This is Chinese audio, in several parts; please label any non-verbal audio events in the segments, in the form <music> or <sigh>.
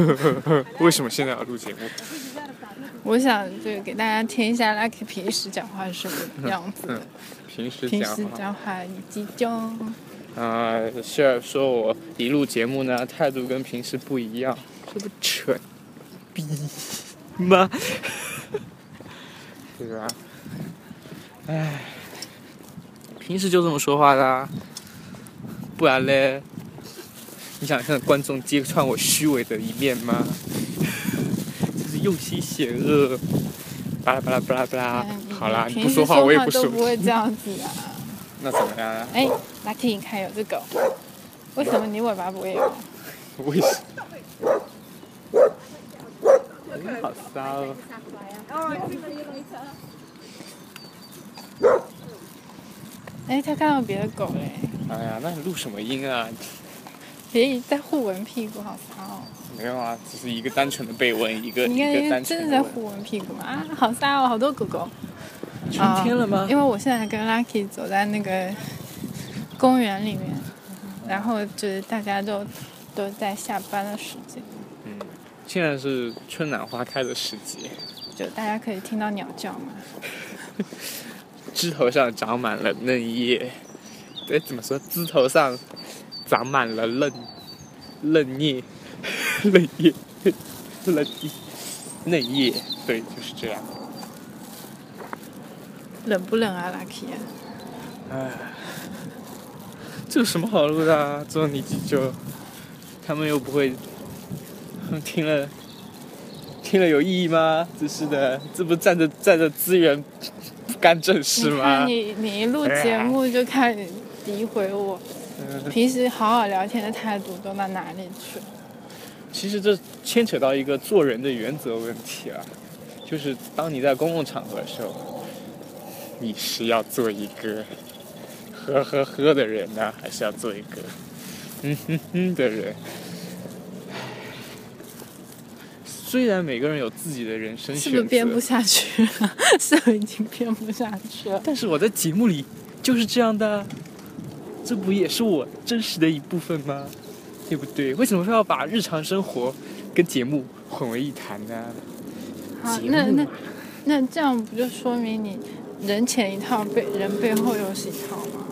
<laughs> 为什么现在要录节目？我想就给大家听一下 Lucky 平时讲话是什么样子的。平时平时讲话讲话以及就啊，谢尔说我一录节目呢，态度跟平时不一样，这不扯逼吗？<laughs> 对吧？唉，平时就这么说话的啊，不然嘞？你想向观众揭穿我虚伪的一面吗？<laughs> 真是用心险恶。巴拉巴拉巴拉巴拉，好啦，你不说话我也不说都。不会 <laughs> 这样子啊。那怎么样啊？哎，Lucky 你看有只狗，为什么你尾巴不会有？<laughs> 为什么？好骚哦！哎，他看到别的狗嘞，哎呀，那你录什么音啊？别在互闻屁股，好骚哦！没有啊，只是一个单纯的被问，一个你一个看单纯的问。真的在互闻屁股吗？啊，好骚哦，好多狗狗。春天了吗？因为我现在跟 Lucky 走在那个公园里面，然后就是大家都都在下班的时间，嗯，现在是春暖花开的时节，就大家可以听到鸟叫嘛。<laughs> 枝头上长满了嫩叶。对，怎么说？枝头上长满了嫩嫩叶，<laughs> 嫩叶，嫩叶，嫩叶。对，就是这样。冷不冷啊，Lucky 啊？唉，这有什么好录的啊？做你几就，他们又不会，他们听了，听了有意义吗？真是的，这不占着占着资源不干正事你吗看？你你一录节目就开始诋毁我，嗯，平时好好聊天的态度都到哪里去了？其实这牵扯到一个做人的原则问题啊，就是当你在公共场合的时候，你是要做一个呵呵呵的人呢，还是要做一个嗯哼哼的人？虽然每个人有自己的人生是选择，不是编不下去了？<laughs> 是不是已经编不下去了？但是我在节目里就是这样的啊，这不也是我真实的一部分吗？对不对？为什么非要把日常生活跟节目混为一谈呢？好，那那那这样不就说明你人前一套，背人背后又是一套吗？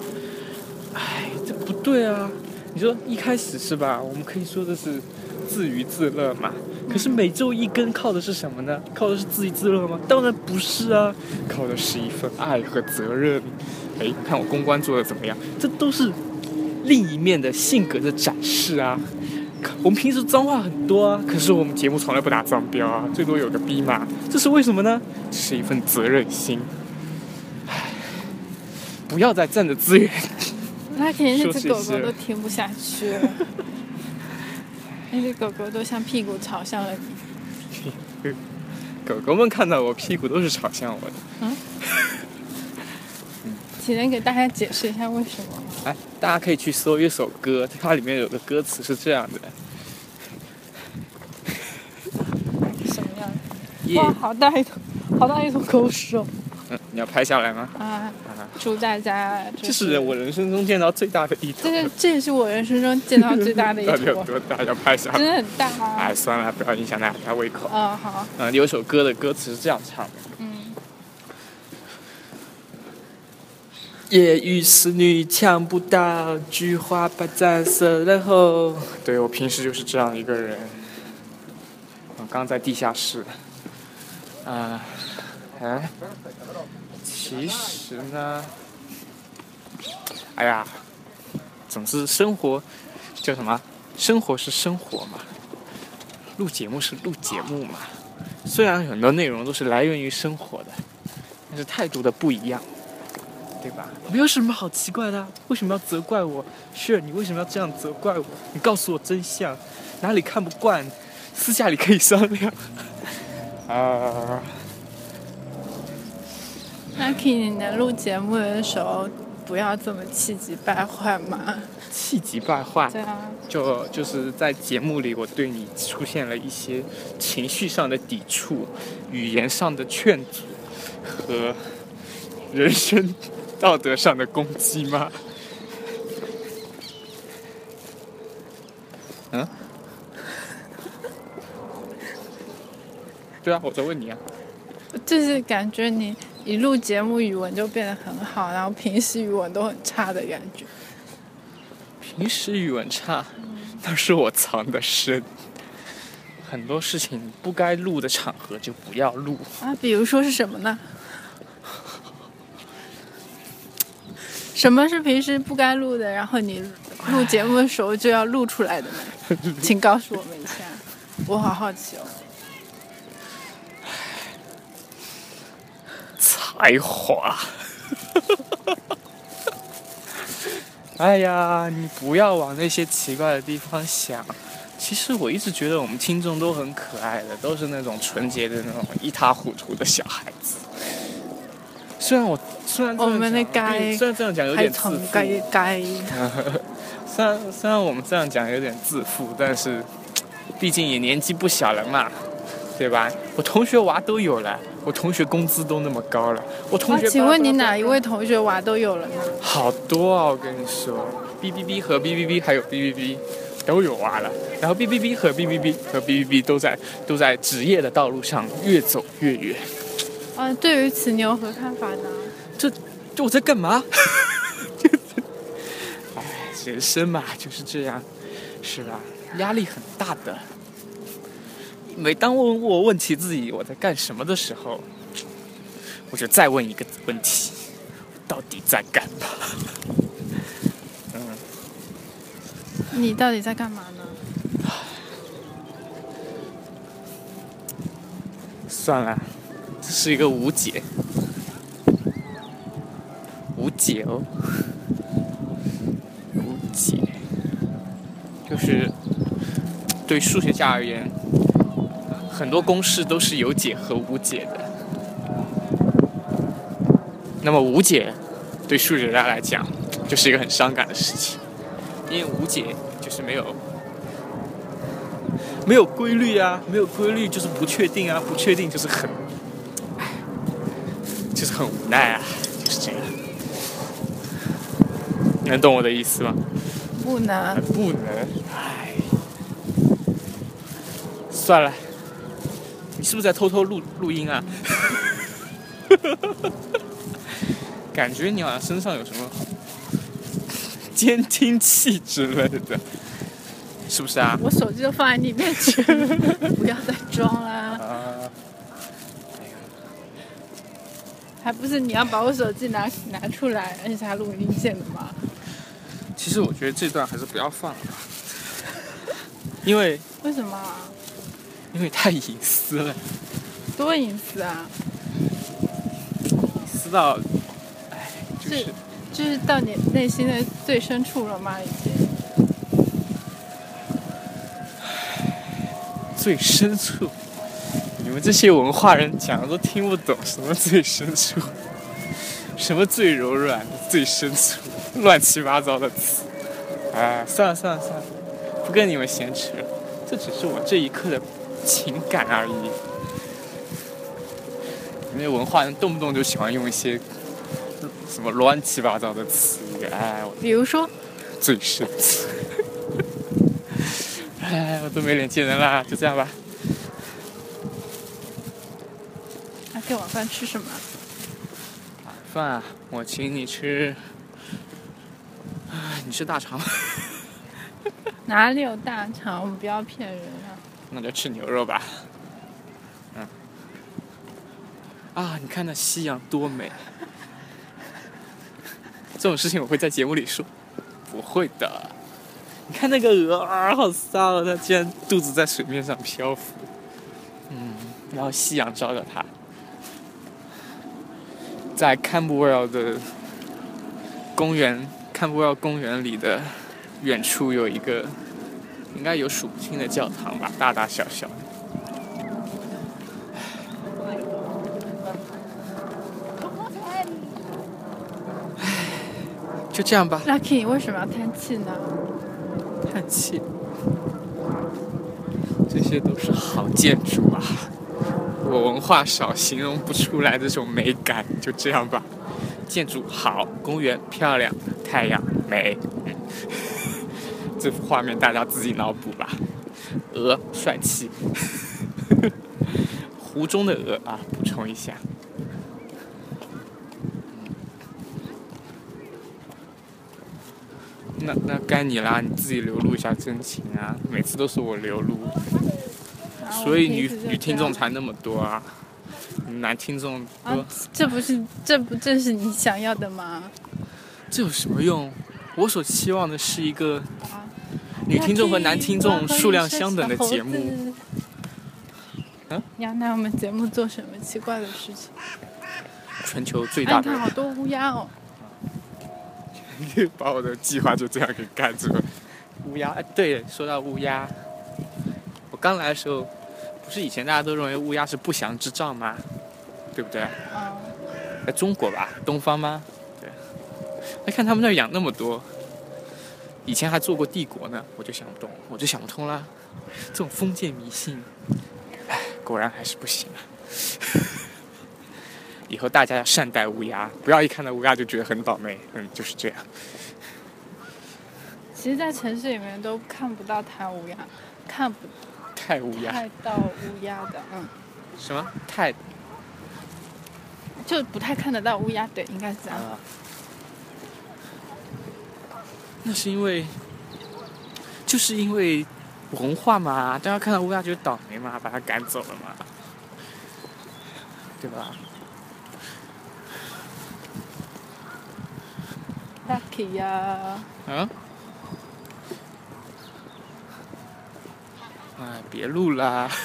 哎，这不对啊！你说一开始是吧？我们可以说的是自娱自乐嘛。可是每周一更靠的是什么呢？靠的是自娱自乐吗？当然不是啊，靠的是一份爱和责任。哎，你看我公关做的怎么样？这都是另一面的性格的展示啊。我们平时脏话很多啊，可是我们节目从来不打脏标啊，最多有个逼嘛，这是为什么呢？这是一份责任心。唉，不要再占着资源那只狗狗说谢谢都听不下去了，<laughs> 那只狗狗都像屁股朝向了你。狗狗们看到我屁股都是朝向我的。<laughs> 请能给大家解释一下为什么吗？哎，大家可以去搜一首歌，它里面有个歌词是这样的：什么样的？夜哇，，好大一坨，好大一坨狗屎哦！嗯，你要拍下来吗？啊，啊，祝大家这是我人生中见到最大的一坨这。是这也是我人生中见到最大的一 <laughs> 到底有，多大？要拍下来真。的很大啊哎，！算了，不要影响大家胃口。嗯，好，嗯，有首歌的歌词是这样唱的：夜雨思女抢不到，菊花白展色然后。对我平时就是这样一个人。我刚在地下室。啊、哎，其实呢，哎呀，总之生活叫什么？生活是生活嘛，录节目是录节目嘛。虽然很多内容都是来源于生活的，但是态度的不一样。对吧？没有什么好奇怪的啊，为什么要责怪我？是你为什么要这样责怪我？你告诉我真相，哪里看不惯，私下里可以商量。<laughs> 啊，Lucky，你能录节目的时候不要这么气急败坏嘛？气急败坏，对啊，就就是在节目里，我对你出现了一些情绪上的抵触、语言上的劝阻和人生道德上的攻击吗？嗯？对啊，我在问你啊。就是感觉你一录节目语文就变得很好，然后平时语文都很差的感觉。平时语文差，那是我藏的深。很多事情不该录的场合就不要录。啊，比如说是什么呢？什么是平时不该录的，然后你录节目的时候就要录出来的呢？请告诉我们一下，我好好奇哦。<laughs> 才华。哎呀，你不要往那些奇怪的地方想。其实我一直觉得我们听众都很可爱的，都是那种纯洁的那种一塌糊涂的小孩子。虽然我虽然我们的该虽然这样讲有点自负，该该。虽然虽然我们这样讲有点自负，但是毕竟也年纪不小了嘛，对吧？我同学娃都有了。我同学工资都那么高了，我同学。请问你哪一位同学娃都有了呢？好多啊，我跟你说，B B B 和 B B B 还有 B B B 都有娃了，然后 B B B 和 B B B 和 B B B 都在都在职业的道路上越走越远。啊，对于此你有何看法呢？这，这我在干嘛？<laughs> 哎，人生嘛就是这样，是吧？压力很大的。每当问我问起自己我在干什么的时候，我就再问一个问题：到底在干嘛？<laughs> 嗯，你到底在干嘛呢？算了，这是一个无解，无解哦，无解，就是对数学家而言。很多公式都是有解和无解的。那么无解，对数学家来讲，就是一个很伤感的事情，因为无解就是没有没有规律啊，没有规律就是不确定啊，不确定就是很，就是很无奈啊，就是这样。能懂我的意思吗？不能。不能。唉，算了。你是不是在偷偷录录音啊？<laughs> 感觉你好像身上有什么监听器之类的，是不是啊？我手机都放在你面前，<laughs> 不要再装啦！啊！还不是你要把我手机拿拿出来按下录音键的吗？其实我觉得这段还是不要放了吧，因为为什么？因为太隐私了，多隐私啊！隐私到，哎，就是，就是到你内心的最深处了吗？已经。最深处，你们这些文化人讲的都听不懂什么最深处，什么最柔软的最深处，乱七八糟的词。哎，算了算了算了，不跟你们闲扯，这只是我这一刻的。情感而已。你们文化人动不动就喜欢用一些什么乱七八糟的词语，哎，比如说，最深处。<laughs> 哎，我都没脸见人啦，就这样吧。晚饭吃什么？晚饭，我请你吃。你吃大肠？哪里有大肠？我们不要骗人啊！那就吃牛肉吧。嗯。啊，你看那夕阳多美。这种事情我会在节目里说？不会的。你看那个鹅啊，好骚啊！它竟然肚子在水面上漂浮。嗯。然后夕阳照着它。在坎布尔的公园，坎布尔公园里的远处有一个。应该有数不清的教堂吧，大大小小。就这样吧。Lucky，你为什么要叹气呢？叹气。这些都是好建筑啊，我文化少，形容不出来这种美感。就这样吧，建筑好，公园漂亮，太阳美。<laughs> 这幅画面大家自己脑补吧。鹅帅气，<laughs> 湖中的鹅啊，补充一下。那那该你啦，你自己流露一下真情啊！每次都是我流露，所以女女听众才那么多啊，男听众多。啊，这不是这不正是你想要的吗？这有什么用？我所期望的是一个女听众和男听众数量相等的节目。嗯？你要拿我们节目做什么奇怪的事情？全球最大的。看好多乌鸦哦。<laughs> 把我的计划就这样给盖住了。乌鸦，哎，对，说到乌鸦，我刚来的时候，不是以前大家都认为乌鸦是不祥之兆吗？对不对？嗯。在中国吧，东方吗？对。那看他们那儿养那么多，以前还做过帝国呢，我就想不懂，我就想不通啦。这种封建迷信，哎，果然还是不行啊。<laughs> 以后大家要善待乌鸦，不要一看到乌鸦就觉得很倒霉。嗯，就是这样。其实，在城市里面都看不到它乌鸦，看不太乌鸦，太到乌鸦的，嗯。什么？太？就不太看得到乌鸦，对，应该是这样。那是因为，就是因为文化嘛，大家看到乌鸦觉得倒霉嘛，把它赶走了嘛，对吧？lucky 呀！嗯？别录啦！<laughs>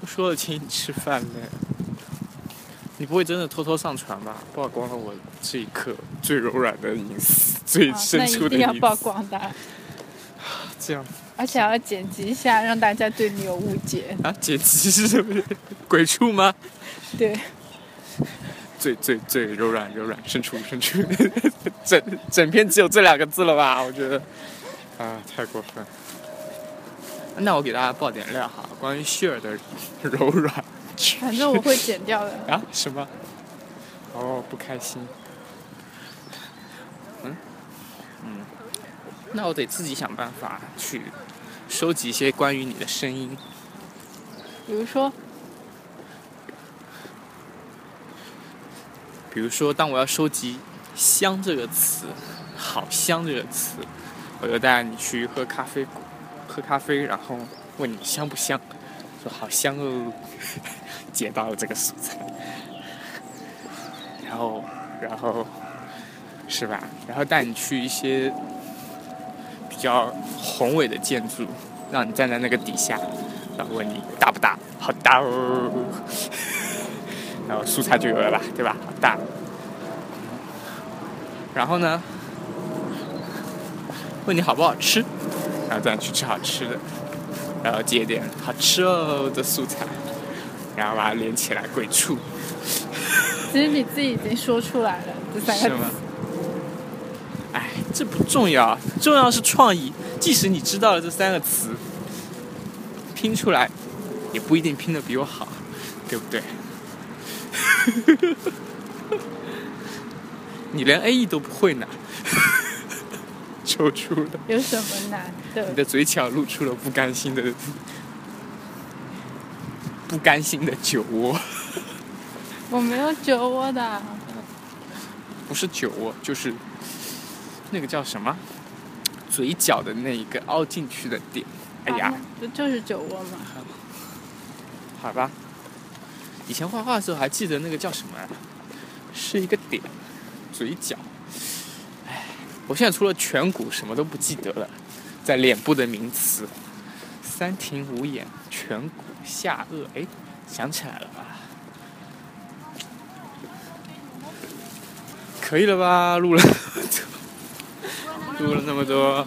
都说了请你吃饭了，你不会真的偷偷上传吧？曝光了我这一刻最柔软的隐私，最深处的隐私。那一定要曝光的。<sighs> 这样。而且要剪辑一下，让大家对你有误解。啊？剪辑是什么？鬼畜吗？对。最最最柔软柔软深处深处，<laughs> 整整篇只有这两个字了吧？我觉得，啊，太过分。那我给大家爆点料哈，关于希尔的 <laughs> 柔软。反正我会剪掉的。<laughs> 啊？什么？哦，不开心。嗯嗯，那我得自己想办法去收集一些关于你的声音。比如说。比如说，当我要收集“香”这个词，“好香”这个词，我就带你去喝咖啡，喝咖啡，然后问你香不香，说好香哦，<laughs> 捡到了这个素材，然后，然后，是吧？然后带你去一些比较宏伟的建筑，让你站在那个底下，然后问你大不大？好大哦。<laughs> 然后蔬菜就有了吧，对吧？好大。然后呢，问你好不好吃，然后再去吃好吃的，然后接点好吃哦的素材，然后把它连起来，鬼畜。其实你自己已经说出来了这三个字。哎，这不重要，重要是创意。即使你知道了这三个词，拼出来也不一定拼的比我好，对不对？<laughs> 你连 A E 都不会呢，抽出了。<laughs> 有什么难的？你的嘴角露出了不甘心的、不甘心的酒窝。<laughs> 我没有酒窝的。不是酒窝，就是那个叫什么？嘴角的那一个凹进去的点。哎呀，不就是酒窝吗？好吧。以前画画的时候还记得那个叫什么？是一个点，嘴角。我现在除了颧骨什么都不记得了。在脸部的名词，三庭五眼、颧骨、下颚，哎，想起来了吧？可以了吧？录了，录了那么多，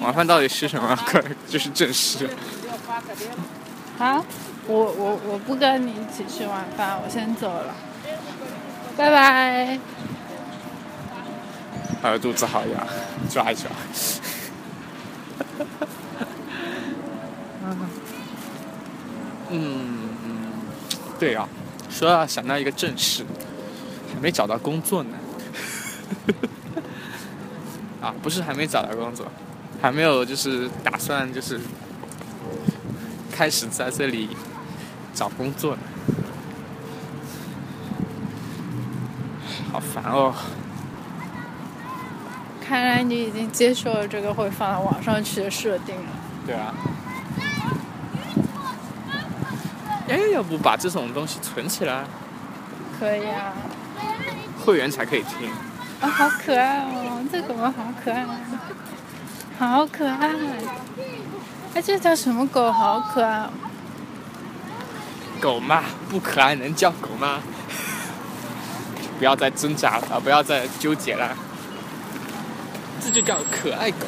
晚饭到底吃什么？快，就是正事。啊？我我我不跟你一起吃晚饭，我先走了，拜拜。呃，肚子好痒，抓一抓。<laughs> 嗯，对啊，说到想到一个正事，还没找到工作呢。<laughs> 啊，不是还没找到工作，还没有就是打算就是开始在这里找工作呢。好烦哦！看来你已经接受了这个会放到网上去的设定了。对啊。哎，要不把这种东西存起来？可以啊。会员才可以听。啊，好可爱哦！这狗狗好可爱，好可爱。哎，这叫什么狗？好可爱。狗嘛，不可爱能叫狗吗？<laughs> 不要再挣扎了，不要再纠结了。这就叫可爱狗。